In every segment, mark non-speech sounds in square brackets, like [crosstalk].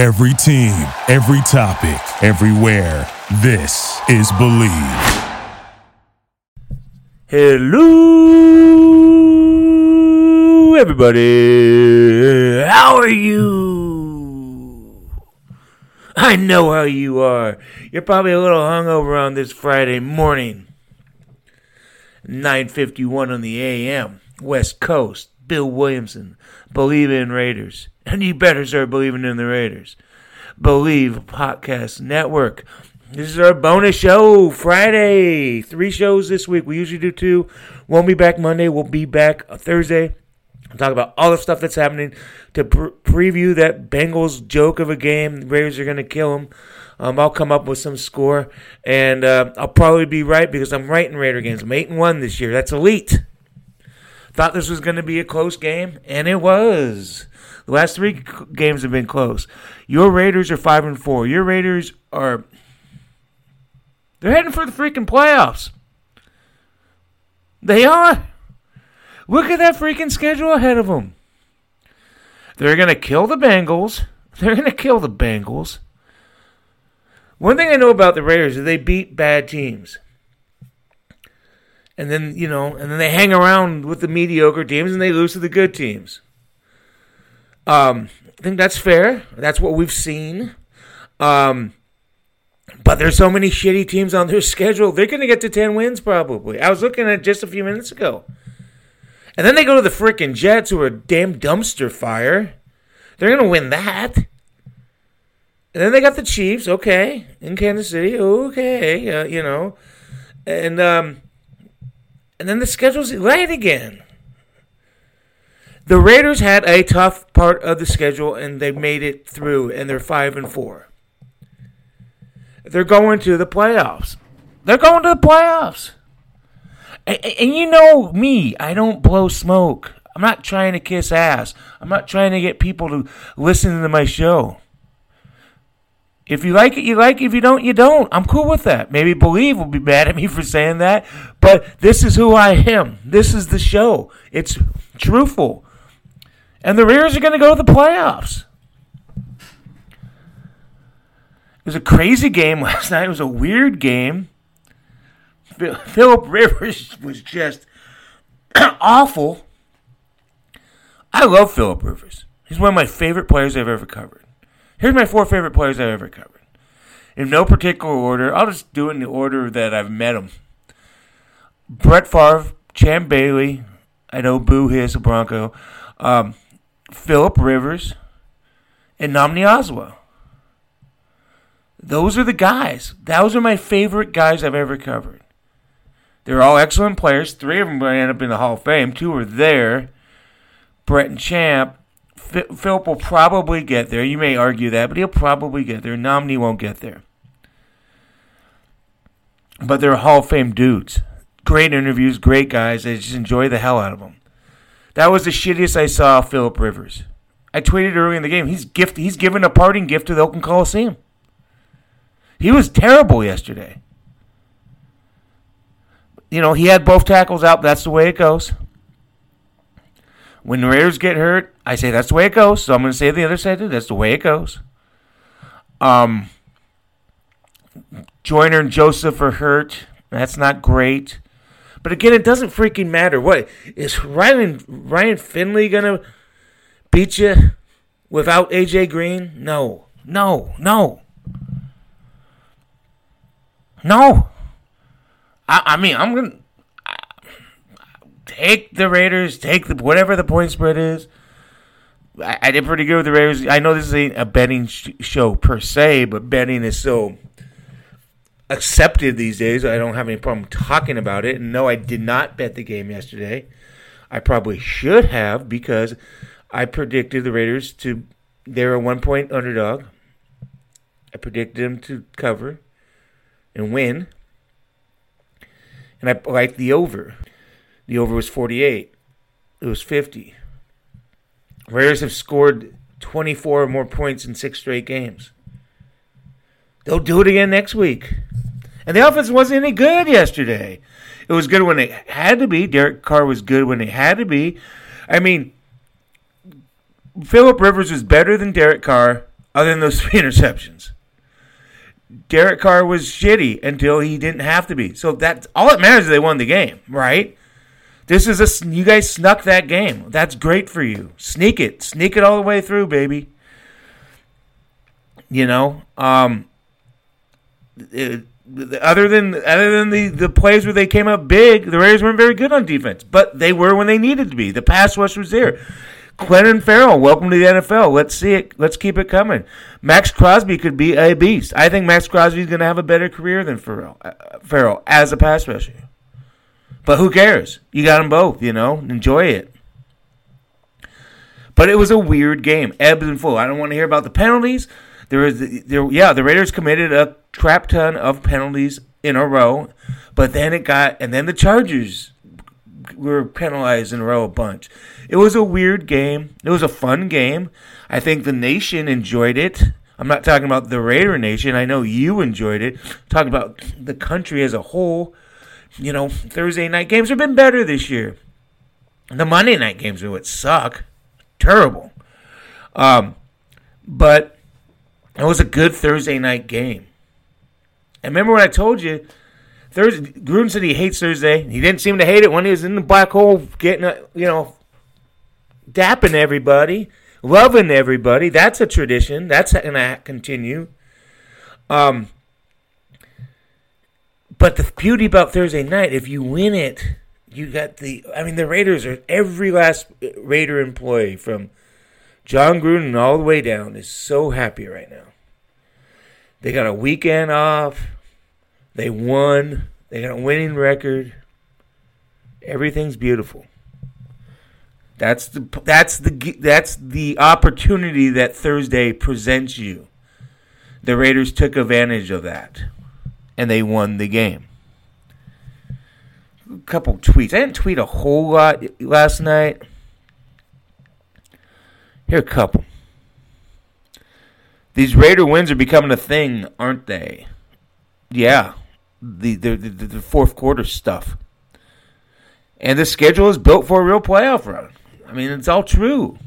Every team, every topic, everywhere. This is Bleav. Hello, everybody. How are you? I know how you are. You're probably a little hungover on this Friday morning. 9:51 on the AM, West Coast. Bill Williamson, Bleav in Raiders, and you better start believing in the Raiders. Bleav Podcast Network. This is our bonus show, Friday. Three shows this week. We usually do two. Won't be back Monday. We'll be back Thursday. I'll talk about all the stuff that's happening to pre- preview that Bengals joke of a game. The Raiders are going to kill them. Um, I'll come up with some score, and uh, I'll probably be right because I'm right in Raider games. I'm eight and one this year. That's elite. Thought this was going to be a close game, and it was. The last three games have been close. Your Raiders are five and four. Your Raiders are they're heading for the freaking playoffs. They are. Look at that freaking schedule ahead of them. They're going to kill the Bengals. They're going to kill the Bengals. One thing I know about the Raiders is they beat bad teams. And then, you know, and then they hang around with the mediocre teams and they lose to the good teams. Um, I think that's fair. That's what we've seen. Um, but there's so many shitty teams on their schedule. They're going to get to 10 wins probably. I was looking at just a few minutes ago. And then they go to the freaking Jets, who are a damn dumpster fire. They're going to win that. And then they got the Chiefs, okay, in Kansas City, okay, uh, you know. And um, and then the schedule's right again. The Raiders had a tough part of the schedule, and they made it through, and they're five and four. They're going to the playoffs. They're going to the playoffs. And, and you know me, I don't blow smoke. I'm not trying to kiss ass. I'm not trying to get people to listen to my show. If you like it, you like it. If you don't, you don't. I'm cool with that. Maybe Bleav will be [laughs] mad at me for saying that, but this is who I am. This is the show. It's truthful. And the Raiders are going to go to the playoffs. It was a crazy game [laughs] last night. It was a weird game. [laughs] Philip Rivers was just [clears throat] awful. I love Philip Rivers. He's one of my favorite players I've ever covered. Here's my four favorite players I've ever covered. In no particular order, I'll just do it in the order that I've met them. Brett Favre, Champ Bailey, I know Boo Hiss, a Bronco, um, Philip Rivers, and Nnamdi Asomugha. Those are the guys. Those are my favorite guys I've ever covered. They're all excellent players. Three of them end up in the Hall of Fame. Two are there. Brett and Champ. Philip will probably get there. You may argue that, but he'll probably get there. Nnamdi won't get there. But they're Hall of Fame dudes. Great interviews, great guys. I just enjoy the hell out of them. That was the shittiest I saw Philip Rivers. I tweeted early in the game. He's gift. He's given a parting gift to the Oakland Coliseum. He was terrible yesterday. You know, he had both tackles out. That's the way it goes. When the Raiders get hurt, I say that's the way it goes. So I'm going to say the other side too. That's the way it goes. Um, Joyner and Joseph are hurt. That's not great. But again, it doesn't freaking matter. What is Ryan Ryan Finley gonna beat you without AJ Green? No, no, no, no. I, I mean, I'm gonna take the Raiders. Take the whatever the point spread is. I, I did pretty good with the Raiders. I know this ain't a betting sh- show per se, but betting is so accepted these days. I don't have any problem talking about it. And no, I did not bet the game yesterday. I probably should have because I predicted the Raiders to they're a one point underdog. I predicted them to cover and win. And I liked the over. The over was 48. It was 50. Raiders have scored 24 or more points in six straight games. They'll do it again next week. And the offense wasn't any good yesterday. It was good when it had to be. Derek Carr was good when it had to be. I mean, Philip Rivers was better than Derek Carr other than those [laughs] three interceptions. Derek Carr was shitty until he didn't have to be. So that's all that matters is they won the game, right? This is a you guys snuck that game. That's great for you. Sneak it, sneak it all the way through, baby. You know, um, it, other than other than the the plays where they came up big, the Raiders weren't very good on defense, but they were when they needed to be. The pass rush was there. Clelin Ferrell, welcome to the NFL. Let's see it. Let's keep it coming. Maxx Crosby could be a beast. I think Maxx Crosby is going to have a better career than Ferrell, uh, Ferrell as a pass rusher. But who cares? You got them both. You know, enjoy it. But it was a weird game, ebbs and flow. I don't want to hear about the penalties. There is, there, yeah, the Raiders committed a crap ton of penalties in a row, but then it got, and then the Chargers were penalized in a row a bunch. It was a weird game. It was a fun game. I think the nation enjoyed it. I'm not talking about the Raider Nation. I know you enjoyed it. I'm talking about the country as a whole. You know, Thursday night games have been better this year. The Monday night games what suck. Terrible. Um, but it was a good Thursday night game. And remember what I told you? Thursday, Gruden said he hates Thursday. He didn't seem to hate it when he was in the black hole, getting you know dapping everybody, loving everybody. That's a tradition. That's going to continue. Um, but the beauty about Thursday night, if you win it, you got the. I mean, the Raiders are every last Raider employee from Jon Gruden all the way down is so happy right now. They got a weekend off. They won. They got a winning record. Everything's beautiful. That's the that's the that's the opportunity that Thursday presents you. The Raiders took advantage of that, and they won the game. A couple tweets. I didn't tweet a whole lot last night. Here a couple. These Raider wins are becoming a thing, aren't they? Yeah, the the, the, the fourth quarter stuff. And the schedule is built for a real playoff run. I mean, it's all true.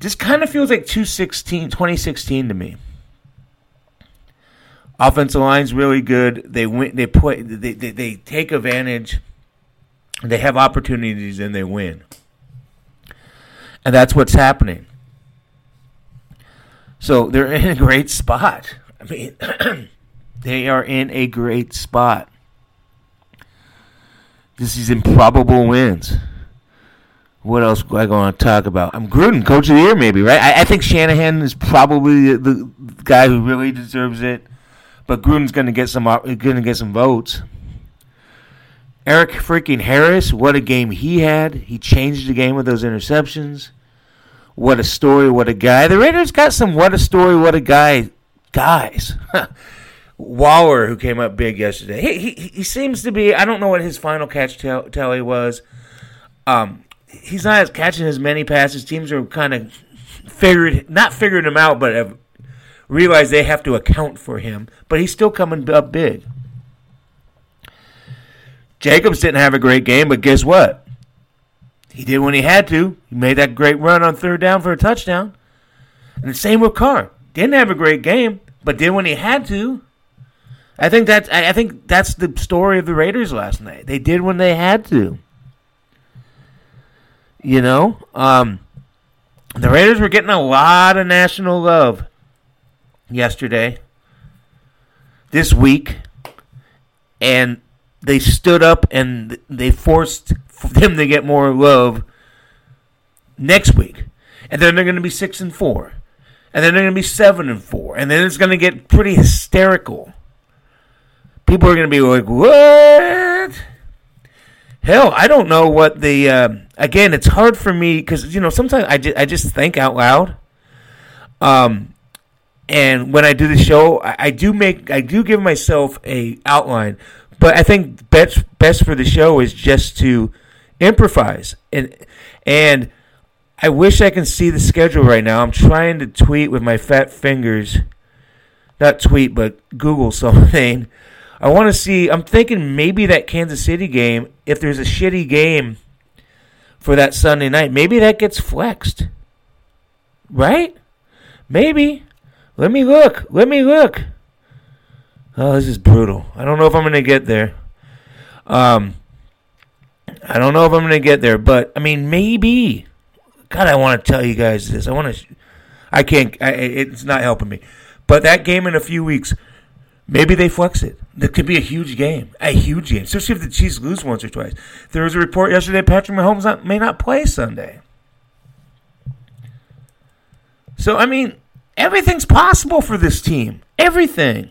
Just kind of feels like 2016, 2016 to me. Offensive line's really good. They win. They put. They, they they take advantage. They have opportunities and they win. And that's what's happening. So they're in a great spot. I mean, [clears throat] they are in a great spot. This is improbable wins. What else am I going to talk about? I'm Gruden, coach of the year, maybe, right? I, I think Shanahan is probably the, the, guy who really deserves it, but Gruden's going to get some going to get some votes. Erik freaking Harris, what a game he had! He changed the game with those interceptions. What a story! What a guy! The Raiders got some what a story, what a guy guys. [laughs] Waller, who came up big yesterday, he, he he seems to be. I don't know what his final catch tally was. Um, he's not catching as many passes. Teams are kind of figured, not figuring him out, but have realized they have to account for him. But he's still coming up big. Jacobs didn't have a great game, but guess what? He did when he had to. He made that great run on third down for a touchdown. And the same with Carr. Didn't have a great game, but did when he had to. I think that's I think that's the story of the Raiders last night. They did when they had to. You know, um, the Raiders were getting a lot of national love yesterday, this week, and they stood up and they forced them to get more love next week, and then they're going to be six and four, and then they're going to be seven and four, and then it's going to get pretty hysterical. People are going to be like, "What?" Hell, I don't know what the. Uh, again, it's hard for me because you know sometimes I just, I just think out loud. Um, and when I do the show, I, I do make I do give myself a outline, but I think best best for the show is just to improvise and and I wish I can see the schedule right now. I'm trying to tweet with my fat fingers, not tweet, but Google [laughs] something I want to see. I'm thinking maybe that Kansas City game, if there's a shitty game for that Sunday night, maybe that gets flexed. Right? Maybe. Let me look. Let me look. Oh, this is brutal. I don't know if I'm going to get there. Um, I don't know if I'm going to get there, but I mean, maybe. God, I want to tell you guys this. I want to. I can't. I, it's not helping me. But that game in a few weeks, maybe they flex it. That could be a huge game, a huge game, especially if the Chiefs lose once or twice. There was a report yesterday Patrick Mahomes not, may not play Sunday. So I mean, everything's possible for this team. Everything.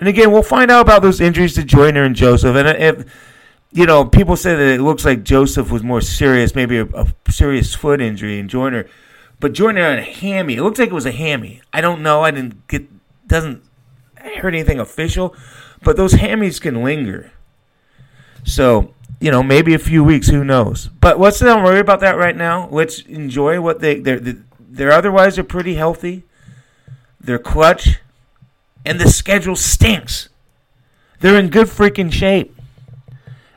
And again, we'll find out about those injuries to Joyner and Joseph. And if you know, people say that it looks like Joseph was more serious, maybe a, a serious foot injury, and Joyner, but Joyner had a hammy. It looks like it was a hammy. I don't know. I didn't get doesn't heard anything official, but those hammies can linger. So you know, maybe a few weeks. Who knows? But let's not worry about that right now. Let's enjoy what they they're they're they're otherwise are pretty healthy. They're clutch, and the schedule stinks. They're in good freaking shape.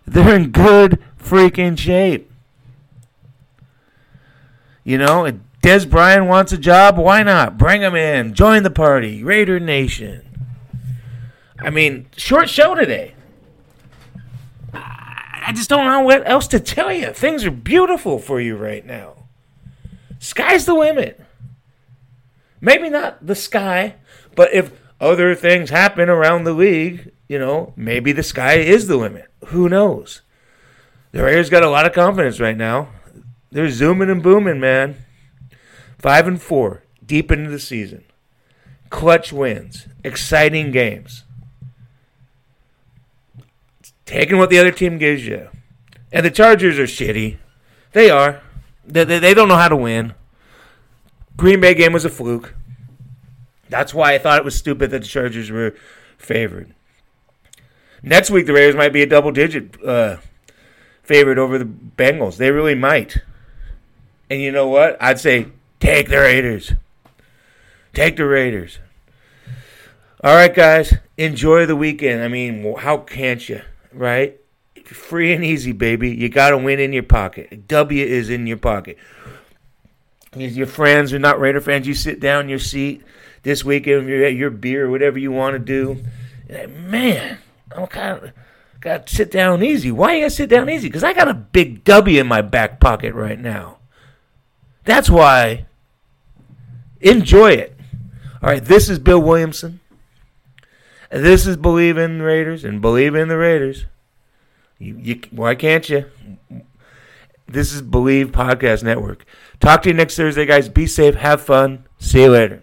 They're in good freaking shape. You know, Dez Bryant wants a job. Why not? Bring him in. Join the party. Raider Nation. I mean, short show today. I just don't know what else to tell you. Things are beautiful for you right now. Sky's the limit. Maybe not the sky, but if other things happen around the league, you know, maybe the sky is the limit. Who knows? The Raiders got a lot of confidence right now. They're zooming and booming, man. Five and four, deep into the season. Clutch wins, exciting games. Taking what the other team gives you. And the Chargers are shitty. They are. They, they, they don't know how to win. Green Bay game was a fluke. That's why I thought it was stupid that the Chargers were favored. Next week, the Raiders might be a double digit uh, favorite over the Bengals. They really might. And you know what? I'd say take the Raiders. Take the Raiders. All right, guys. Enjoy the weekend. I mean, how can't you, right? Free and easy, baby. You got to win in your pocket. W is in your pocket. Your friends are not Raider fans. You sit down in your seat this weekend, you're at your beer, whatever you want to do. Man, I'm kind of got to sit down easy. Why you got to sit down easy? Because I got a big W in my back pocket right now. That's why. Enjoy it. All right, this is Bill Williamson. This is Bleav in Raiders and Believe in the Raiders. You, you, why can't you? This is Bleav Podcast Network. Talk to you next Thursday, guys. Be safe. Have fun. See you later.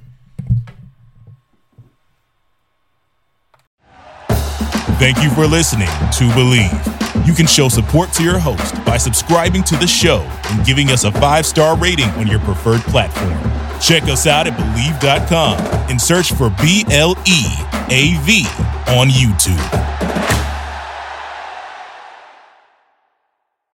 Thank you for listening to Bleav. You can show support to your host by subscribing to the show and giving us a five star rating on your preferred platform. Check us out at Bleav.com and search for B L E A V on YouTube.